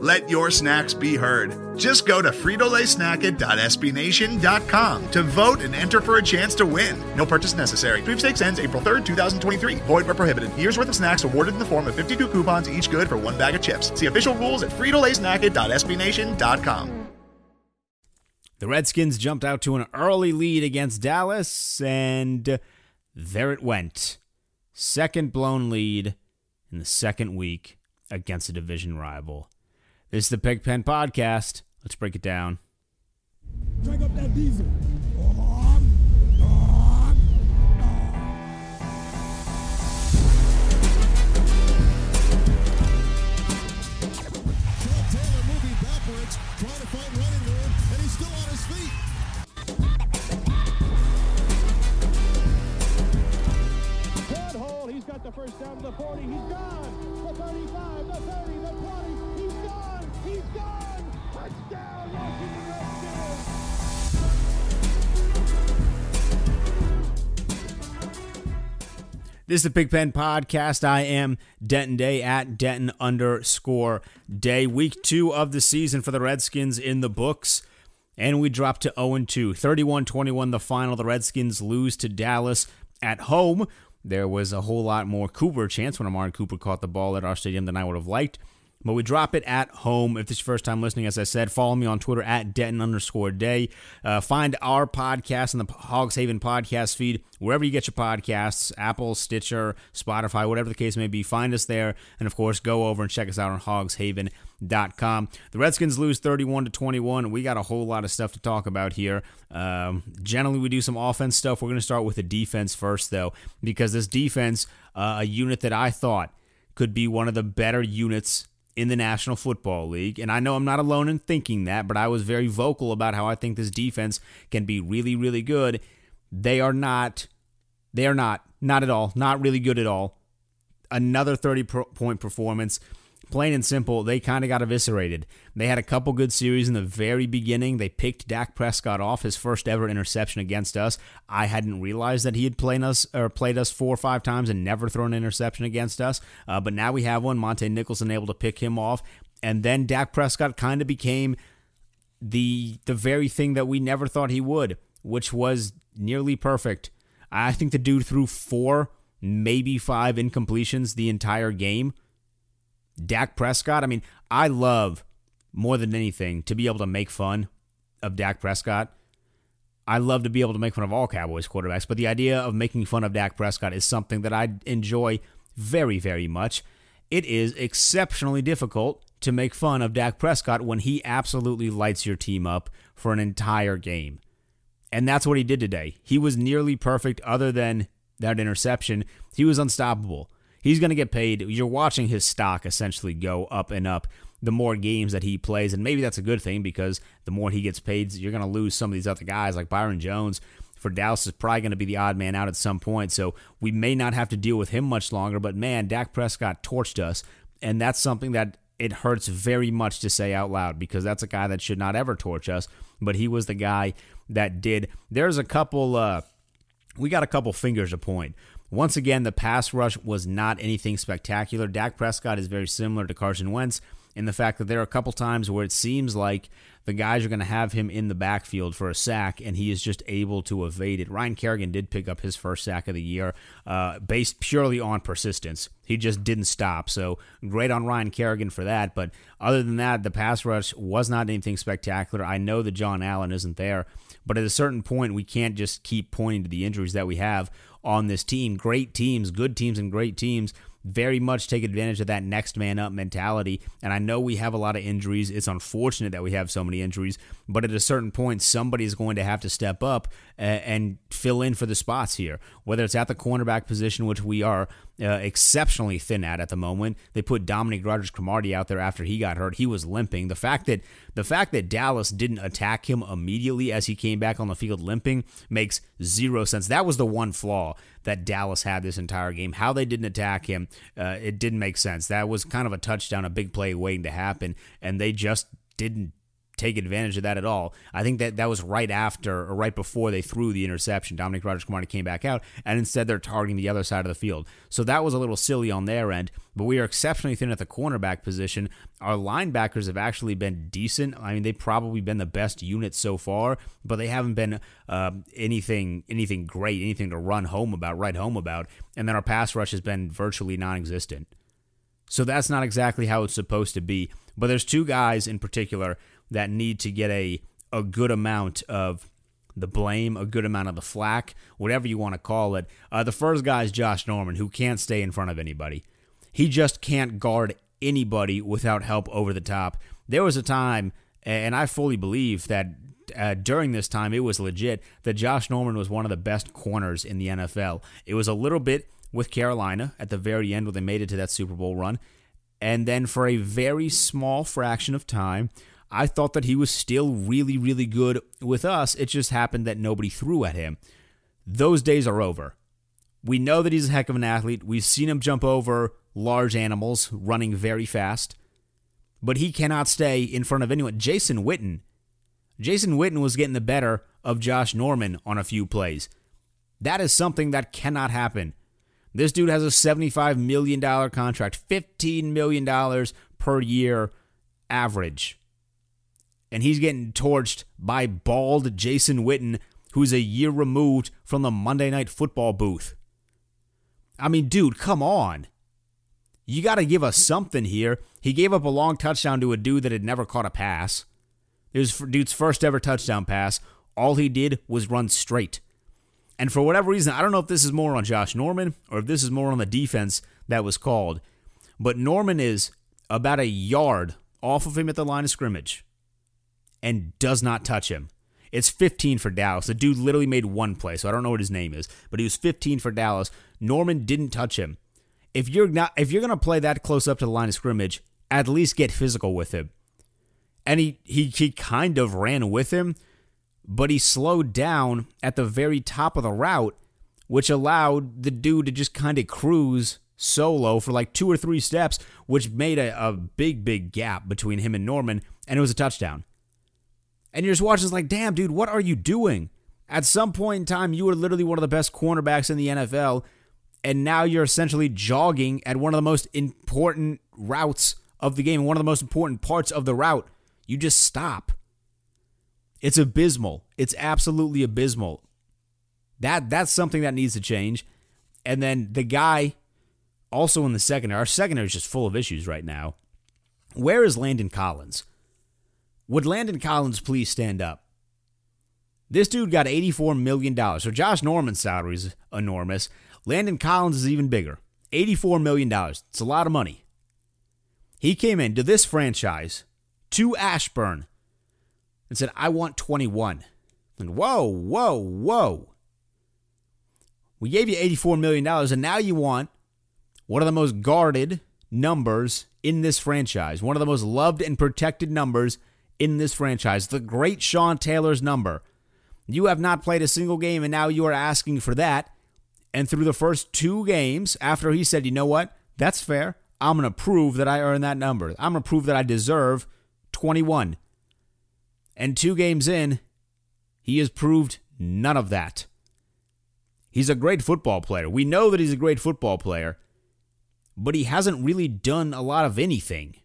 Let your snacks be heard. Just go to fritolaysnacket.sbnation.com to vote and enter for a chance to win. No purchase necessary. Sweepstakes ends April 3rd, 2023. Void where prohibited. Year's worth of snacks awarded in the form of 52 coupons, each good for one bag of chips. See official rules at fritolaysnacket.sbnation.com. The Redskins jumped out to an early lead against Dallas, and there it went. Second blown lead in the second week against a division rival. This is the Pigpen Podcast. Let's break it down. Drag up that diesel. Taylor moving backwards, trying to find running room, and he's still on his feet. Good hold. He's got the first down to the 40. He's gone. The 35, the 30, the 20. This is the Big Pigpen Podcast. I am Denton Day at Denton underscore Day. Week two of the season for the Redskins in the books. And we drop to 0 2. 31 21 the final. The Redskins lose to Dallas at home. There was a whole lot more Cooper chance when Amari Cooper caught the ball at our stadium than I would have liked. But we drop it at home. If this is your first time listening, as I said, follow me on Twitter at Denton underscore day. Uh, find our podcast in the Hogs Haven podcast feed, wherever you get your podcasts Apple, Stitcher, Spotify, whatever the case may be. Find us there. And of course, go over and check us out on hogshaven.com. The Redskins lose 31 to 21. We got a whole lot of stuff to talk about here. Um, generally, we do some offense stuff. We're going to start with the defense first, though, because this defense, uh, a unit that I thought could be one of the better units in the National Football League. And I know I'm not alone in thinking that, but I was very vocal about how I think this defense can be really, really good. They are not, they are not, not at all, not really good at all. Another 30 point performance. Plain and simple, they kind of got eviscerated. They had a couple good series in the very beginning. They picked Dak Prescott off his first ever interception against us. I hadn't realized that he had played us or played us four or five times and never thrown an interception against us. Uh, but now we have one. Montae Nicholson able to pick him off, and then Dak Prescott kind of became the the very thing that we never thought he would, which was nearly perfect. I think the dude threw four, maybe five incompletions the entire game. Dak Prescott, I mean, I love more than anything to be able to make fun of Dak Prescott. I love to be able to make fun of all Cowboys quarterbacks, but the idea of making fun of Dak Prescott is something that I enjoy very, very much. It is exceptionally difficult to make fun of Dak Prescott when he absolutely lights your team up for an entire game. And that's what he did today. He was nearly perfect, other than that interception. He was unstoppable. He's going to get paid. You're watching his stock essentially go up and up the more games that he plays. And maybe that's a good thing because the more he gets paid, you're going to lose some of these other guys like Byron Jones. For Dallas is probably going to be the odd man out at some point. So we may not have to deal with him much longer. But man, Dak Prescott torched us. And that's something that it hurts very much to say out loud because that's a guy that should not ever torch us. But he was the guy that did. There's a couple, uh, we got a couple fingers to point. Once again, the pass rush was not anything spectacular. Dak Prescott is very similar to Carson Wentz in the fact that there are a couple times where it seems like the guys are going to have him in the backfield for a sack, and he is just able to evade it. Ryan Kerrigan did pick up his first sack of the year uh, based purely on persistence. He just didn't stop. So great on Ryan Kerrigan for that. But other than that, the pass rush was not anything spectacular. I know that John Allen isn't there, but at a certain point, we can't just keep pointing to the injuries that we have on this team. Great teams, good teams, and great teams very much take advantage of that next man up mentality. And I know we have a lot of injuries. It's unfortunate that we have so many injuries, but at a certain point, somebody is going to have to step up and fill in for the spots here, whether it's at the cornerback position, which we are uh, exceptionally thin at at the moment. They put Dominique Rodgers Cromartie out there after he got hurt. He was limping. The fact that the fact that Dallas didn't attack him immediately as he came back on the field limping makes zero sense. That was the one flaw that Dallas had this entire game. How they didn't attack him, uh, it didn't make sense. That was kind of a touchdown, a big play waiting to happen, and they just didn't take advantage of that at all. I think that that was right after or right before they threw the interception. Dominique Rodgers Cromartie came back out, and instead they're targeting the other side of the field. So that was a little silly on their end. But we are exceptionally thin at the cornerback position. Our linebackers have actually been decent. I mean, they've probably been the best unit so far, but they haven't been uh, anything anything great, anything to run home about, write home about. And then our pass rush has been virtually non-existent. So that's not exactly how it's supposed to be. But there's two guys in particular that need to get a a good amount of the blame, a good amount of the flack, whatever you want to call it. Uh, the first guy is Josh Norman, who can't stay in front of anybody. He just can't guard anybody without help over the top. There was a time, and I fully believe that uh, during this time it was legit that Josh Norman was one of the best corners in the NFL. It was a little bit with Carolina at the very end when they made it to that Super Bowl run. And then for a very small fraction of time, I thought that he was still really, really good with us. It just happened that nobody threw at him. Those days are over. We know that he's a heck of an athlete. We've seen him jump over large animals running very fast, but he cannot stay in front of anyone. Jason Witten. Jason Witten was getting the better of Josh Norman on a few plays. That is something that cannot happen. This dude has a $75 million contract, $15 million per year average and he's getting torched by bald Jason Witten, who's a year removed from the Monday Night Football booth. I mean, dude, come on. You got to give us something here. He gave up a long touchdown to a dude that had never caught a pass. It was dude's first ever touchdown pass. All he did was run straight. And for whatever reason, I don't know if this is more on Josh Norman or if this is more on the defense that was called, but Norman is about a yard off of him at the line of scrimmage and does not touch him. It's 15 for Dallas. The dude literally made one play, so I don't know what his name is, but he was 15 for Dallas. Norman didn't touch him. If you're not if you're going to play that close up to the line of scrimmage, at least get physical with him. And he he he kind of ran with him, but he slowed down at the very top of the route, which allowed the dude to just kind of cruise solo for like two or three steps, which made a, a big, big gap between him and Norman, and it was a touchdown. And you're just watching, like, damn, dude, what are you doing? At some point in time, you were literally one of the best cornerbacks in the NFL, and now you're essentially jogging at one of the most important routes of the game, one of the most important parts of the route. You just stop. It's abysmal. It's absolutely abysmal. That that's something that needs to change. And then the guy also in the secondary, our secondary is just full of issues right now. Where is Landon Collins? Would Landon Collins please stand up? This dude got $84 million. So Josh Norman's salary is enormous. Landon Collins is even bigger. $84 million. It's a lot of money. He came into this franchise to Ashburn and said, I want 21. And whoa, whoa, whoa. We gave you $84 million, and now you want one of the most guarded numbers in this franchise, one of the most loved and protected numbers in this franchise. The great Sean Taylor's number. You have not played a single game, and now you are asking for that. And through the first two games, after he said, you know what, that's fair, I'm going to prove that I earned that number. I'm going to prove that I deserve 21. And two games in, he has proved none of that. He's a great football player. We know that he's a great football player, but he hasn't really done a lot of anything.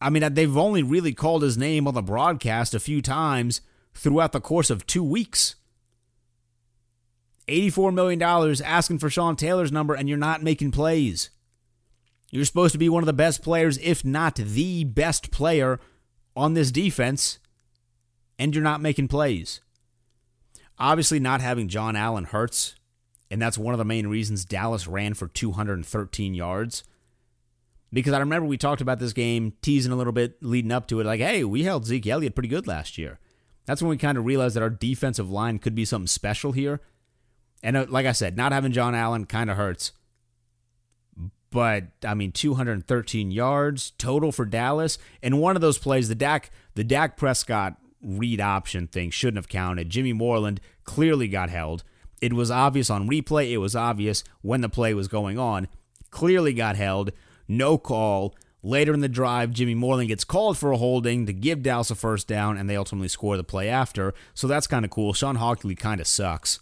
I mean, they've only really called his name on the broadcast a few times throughout the course of two weeks. $84 million asking for Sean Taylor's number, and you're not making plays. You're supposed to be one of the best players, if not the best player on this defense, and you're not making plays. Obviously, not having John Allen hurts, And that's one of the main reasons Dallas ran for 213 yards. Because I remember we talked about this game, teasing a little bit leading up to it, like, hey, we held Zeke Elliott pretty good last year. That's when we kind of realized that our defensive line could be something special here. And uh, like I said, not having John Allen kind of hurts. But I mean, 213 yards total for Dallas, and one of those plays, the Dak, the Dak Prescott read option thing shouldn't have counted. Jimmy Moreland clearly got held. It was obvious on replay. It was obvious when the play was going on. Clearly got held. No call. Later in the drive, Jimmy Moreland gets called for a holding to give Dallas a first down, and they ultimately score the play after. So that's kind of cool. Shawn Hochuli kind of sucks.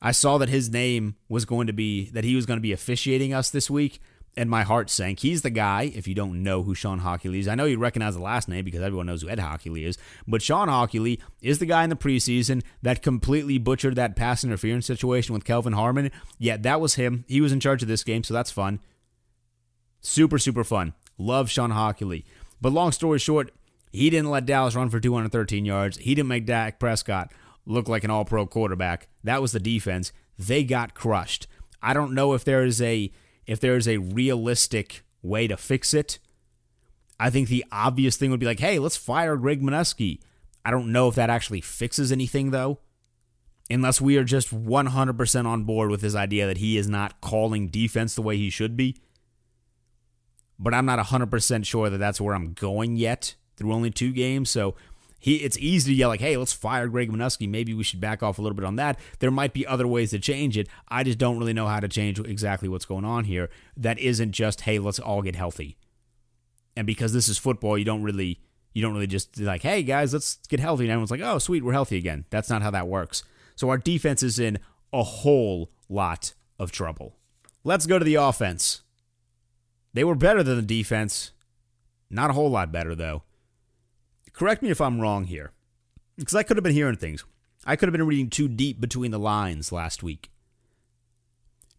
I saw that his name was going to be, that he was going to be officiating us this week, and my heart sank. He's the guy, if you don't know who Shawn Hochuli is. I know you recognize the last name because everyone knows who Ed Hochuli is, but Shawn Hochuli is the guy in the preseason that completely butchered that pass interference situation with Kelvin Harmon. Yeah, that was him. He was in charge of this game, so that's fun. Super, super fun. Love Shawn Hochuli. But long story short, he didn't let Dallas run for 213 yards. He didn't make Dak Prescott look like an all pro quarterback. That was the defense. They got crushed. I don't know if there is a if there is a realistic way to fix it. I think the obvious thing would be like, hey, let's fire Greg Manusky. I don't know if that actually fixes anything though. Unless we are just 100% on board with this idea that he is not calling defense the way he should be. But I'm not 100% sure that that's where I'm going yet through only two games. So he it's easy to yell like, "Hey, let's fire Greg Manusky. Maybe we should back off a little bit on that." There might be other ways to change it. I just don't really know how to change exactly what's going on here. That isn't just, "Hey, let's all get healthy." And because this is football, you don't really you don't really just like, "Hey guys, let's get healthy." And everyone's like, "Oh, sweet, we're healthy again." That's not how that works. So our defense is in a whole lot of trouble. Let's go to the offense. They were better than the defense. Not a whole lot better though correct me if I'm wrong here, because I could have been hearing things. I could have been reading too deep between the lines last week.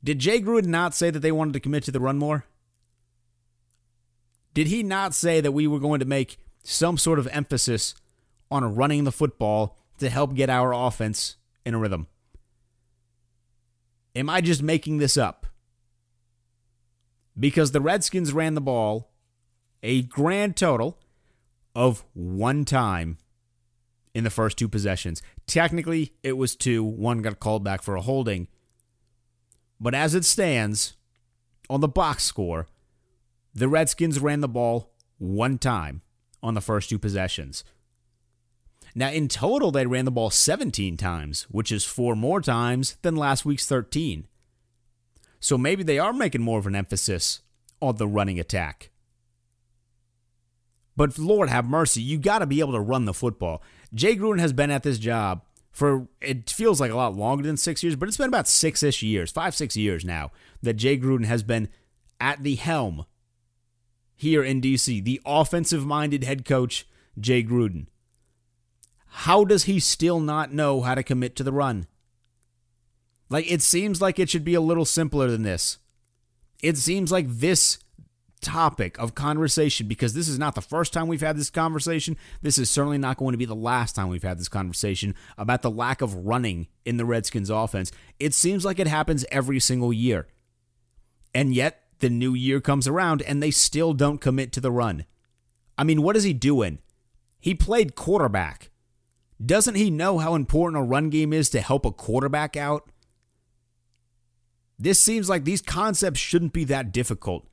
Did Jay Gruden not say that they wanted to commit to the run more? Did he not say that we were going to make some sort of emphasis on running the football to help get our offense in a rhythm? Am I just making this up? Because the Redskins ran the ball a grand total of one time in the first two possessions. Technically, it was two. One got called back for a holding. But as it stands, on the box score, the Redskins ran the ball one time on the first two possessions. Now, in total, they ran the ball 17 times, which is four more times than last week's 13. So maybe they are making more of an emphasis on the running attack. But Lord have mercy, you got to be able to run the football. Jay Gruden has been at this job for it feels like a lot longer than six years, but it's been about six ish years, five, six years now that Jay Gruden has been at the helm here in DC, the offensive minded head coach, Jay Gruden. How does he still not know how to commit to the run? Like, it seems like it should be a little simpler than this. It seems like this topic of conversation because this is not the first time we've had this conversation. This is certainly not going to be the last time we've had this conversation about the lack of running in the Redskins offense. It seems like it happens every single year. And yet, the new year comes around and they still don't commit to the run. I mean, what is he doing? He played quarterback. Doesn't he know how important a run game is to help a quarterback out? This seems like these concepts shouldn't be that difficult.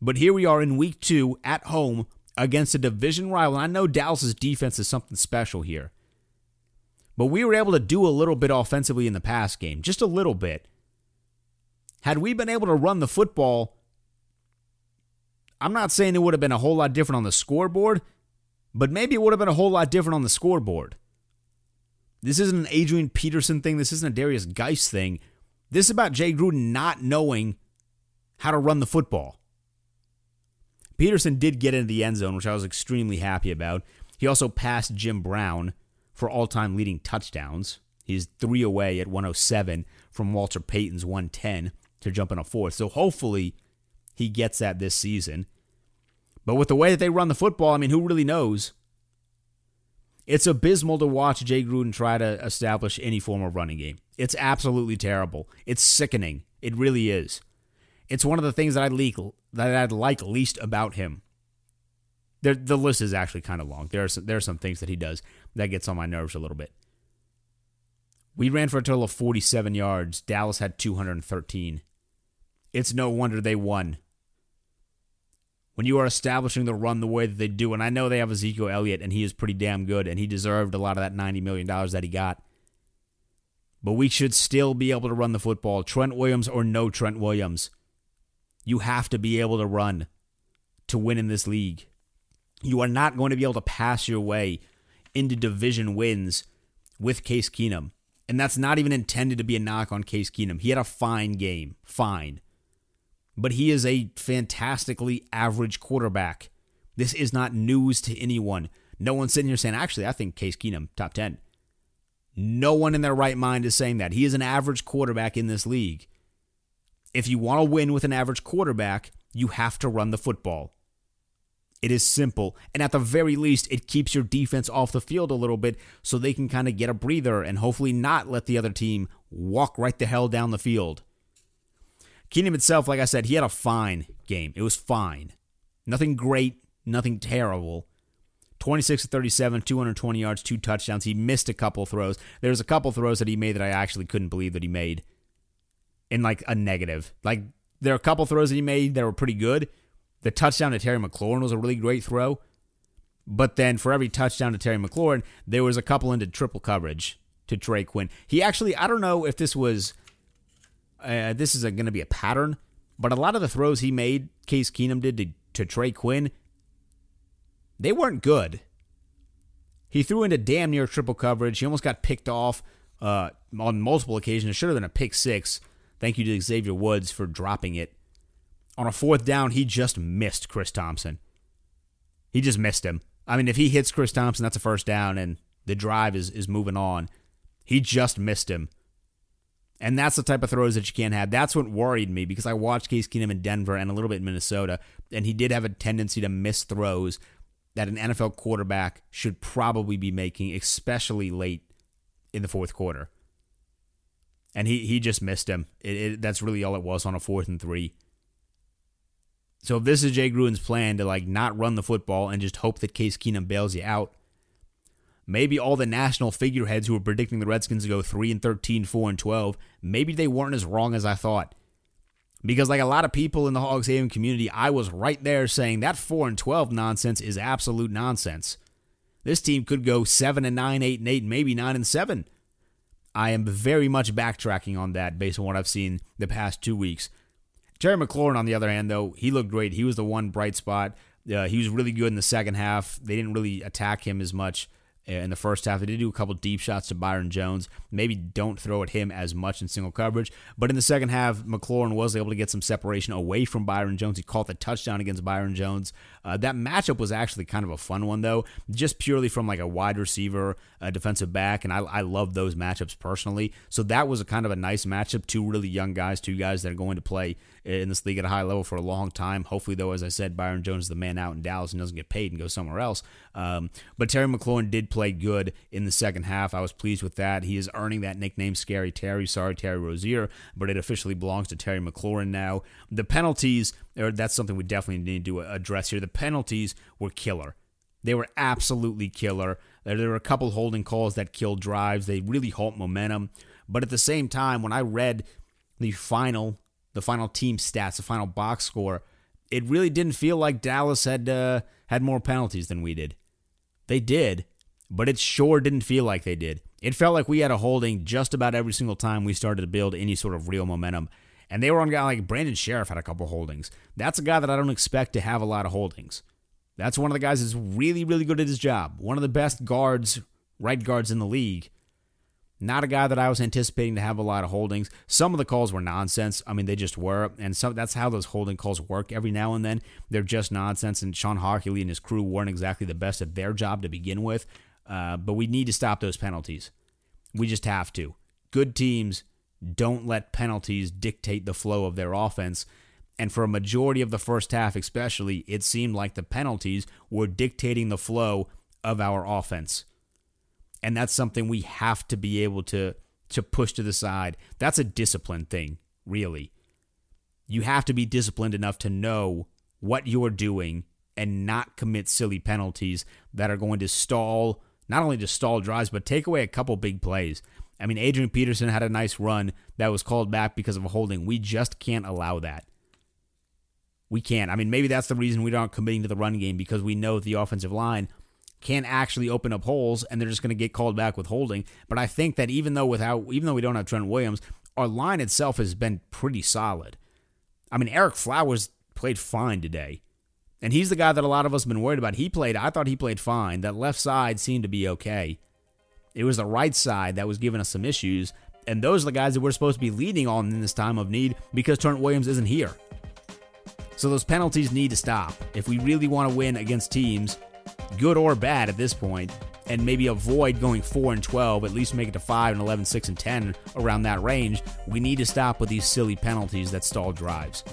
But here we are in week two at home against a division rival. I know Dallas's defense is something special here. But we were able to do a little bit offensively in the pass game, just a little bit. Had we been able to run the football, I'm not saying it would have been a whole lot different on the scoreboard, but maybe it would have been a whole lot different on the scoreboard. This isn't an Adrian Peterson thing. This isn't a Derrius Guice thing. This is about Jay Gruden not knowing how to run the football. Peterson did get into the end zone, which I was extremely happy about. He also passed Jim Brown for all time leading touchdowns. He's three away at 107 from Walter Payton's 110 to jump in a fourth. So hopefully he gets that this season. But with the way that they run the football, I mean, who really knows? It's abysmal to watch Jay Gruden try to establish any form of running game. It's absolutely terrible. It's sickening. It really is. It's one of the things that I leak that I'd like least about him. There, the list is actually kind of long. There are some, there are some things that he does that gets on my nerves a little bit. We ran for a total of 47 yards. Dallas had 213. It's no wonder they won. When you are establishing the run the way that they do, and I know they have Ezekiel Elliott, and he is pretty damn good, and he deserved a lot of that $90 million that he got. But we should still be able to run the football. Trent Williams or no Trent Williams. You have to be able to run to win in this league. You are not going to be able to pass your way into division wins with Case Keenum. And that's not even intended to be a knock on Case Keenum. He had a fine game. Fine. But he is a fantastically average quarterback. This is not news to anyone. No one's sitting here saying, actually, I think Case Keenum, top 10. No one in their right mind is saying that. He is an average quarterback in this league. If you want to win with an average quarterback, you have to run the football. It is simple. And at the very least, it keeps your defense off the field a little bit so they can kind of get a breather and hopefully not let the other team walk right the hell down the field. Keenum itself, like I said, he had a fine game. It was fine. Nothing great, nothing terrible. 26 to 37, 220 yards, two touchdowns. He missed a couple throws. There's a couple throws that he made that I actually couldn't believe that he made in like a negative. Like there are a couple throws that he made that were pretty good. The touchdown to Terry McLaurin was a really great throw. But then for every touchdown to Terry McLaurin, there was a couple into triple coverage to Trey Quinn. He actually, I don't know if this was, uh, this is going to be a pattern, but a lot of the throws he made, Case Keenum did to, to Trey Quinn, they weren't good. He threw into damn near triple coverage. He almost got picked off uh, on multiple occasions. It should have been a pick six. Thank you to Xavier Woods for dropping it. On a fourth down, he just missed Chris Thompson. He just missed him. I mean, if he hits Chris Thompson, that's a first down, and the drive is, is moving on. He just missed him. And that's the type of throws that you can't have. That's what worried me because I watched Case Keenum in Denver and a little bit in Minnesota, and he did have a tendency to miss throws that an NFL quarterback should probably be making, especially late in the fourth quarter. And he, he just missed him. It, it, that's really all it was on a fourth and three. So if this is Jay Gruden's plan to like not run the football and just hope that Case Keenum bails you out, maybe all the national figureheads who were predicting the Redskins to go 3 and 13, 4 and 12, maybe they weren't as wrong as I thought. Because like a lot of people in the Hogs Haven community, I was right there saying that 4 and 12 nonsense is absolute nonsense. This team could go 7 and 9, 8 and 8, maybe 9 and 7. I am very much backtracking on that based on what I've seen the past 2 weeks. Terry McLaurin, on the other hand, though, he looked great. He was the one bright spot. Uh, he was really good in the second half. They didn't really attack him as much in the first half. They did do a couple deep shots to Byron Jones. Maybe don't throw at him as much in single coverage. But in the second half, McLaurin was able to get some separation away from Byron Jones. He caught the touchdown against Byron Jones. Uh, that matchup was actually kind of a fun one, though, just purely from like a wide receiver, a defensive back, and I, I love those matchups personally. So that was a kind of a nice matchup. Two really young guys, two guys that are going to play in this league at a high level for a long time. Hopefully, though, as I said, Byron Jones is the man out in Dallas and doesn't get paid and goes somewhere else. Um, but Terry McLaurin did play good in the second half. I was pleased with that. He is earning that nickname, Scary Terry. Sorry, Terry Rozier, but it officially belongs to Terry McLaurin now. The penalties, or that's something we definitely need to address here. The penalties were killer. They were absolutely killer. There were a couple holding calls that killed drives. They really halt momentum. But at the same time, when I read the final, the final team stats, the final box score, it really didn't feel like Dallas had uh, had more penalties than we did. They did, but it sure didn't feel like they did. It felt like we had a holding just about every single time we started to build any sort of real momentum. And they were on a guy like Brandon Scherff had a couple holdings. That's a guy that I don't expect to have a lot of holdings. That's one of the guys that's really, really good at his job. One of the best guards, right guards in the league. Not a guy that I was anticipating to have a lot of holdings. Some of the calls were nonsense. I mean, they just were, and so that's how those holding calls work. Every now and then, they're just nonsense. And Shawn Hochuli and his crew weren't exactly the best at their job to begin with. Uh, but we need to stop those penalties. We just have to. Good teams don't let penalties dictate the flow of their offense. And for a majority of the first half, especially, it seemed like the penalties were dictating the flow of our offense and that's something we have to be able to to push to the side. That's a discipline thing, really. You have to be disciplined enough to know what you're doing and not commit silly penalties that are going to stall, not only to stall drives, but take away a couple big plays. I mean, Adrian Peterson had a nice run that was called back because of a holding. We just can't allow that. We can't. I mean, maybe that's the reason we aren't committing to the run game because we know the offensive line can actually open up holes and they're just going to get called back with holding. But I think that even though without even though we don't have Trent Williams, our line itself has been pretty solid. I mean, Ereck Flowers played fine today. And he's the guy that a lot of us have been worried about. He played, I thought he played fine. That left side seemed to be okay. It was the right side that was giving us some issues. And those are the guys that we're supposed to be leading on in this time of need because Trent Williams isn't here. So those penalties need to stop. If we really want to win against teams, good or bad at this point, and maybe avoid going 4 and 12, at least make it to 5 and 11, 6 and 10 around that range, we need to stop with these silly penalties that stall drives.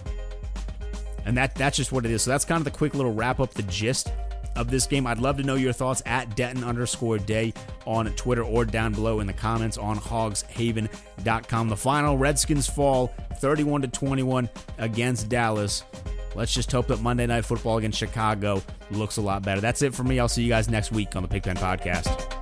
And that that's just what it is. So that's kind of the quick little wrap up, the gist of this game. I'd love to know your thoughts at Denton underscore day on Twitter or down below in the comments on hogshaven.com. The final Redskins fall 31 to 21 against Dallas. Let's just hope that Monday Night Football against Chicago looks a lot better. That's it for me. I'll see you guys next week on the Pigpen Podcast.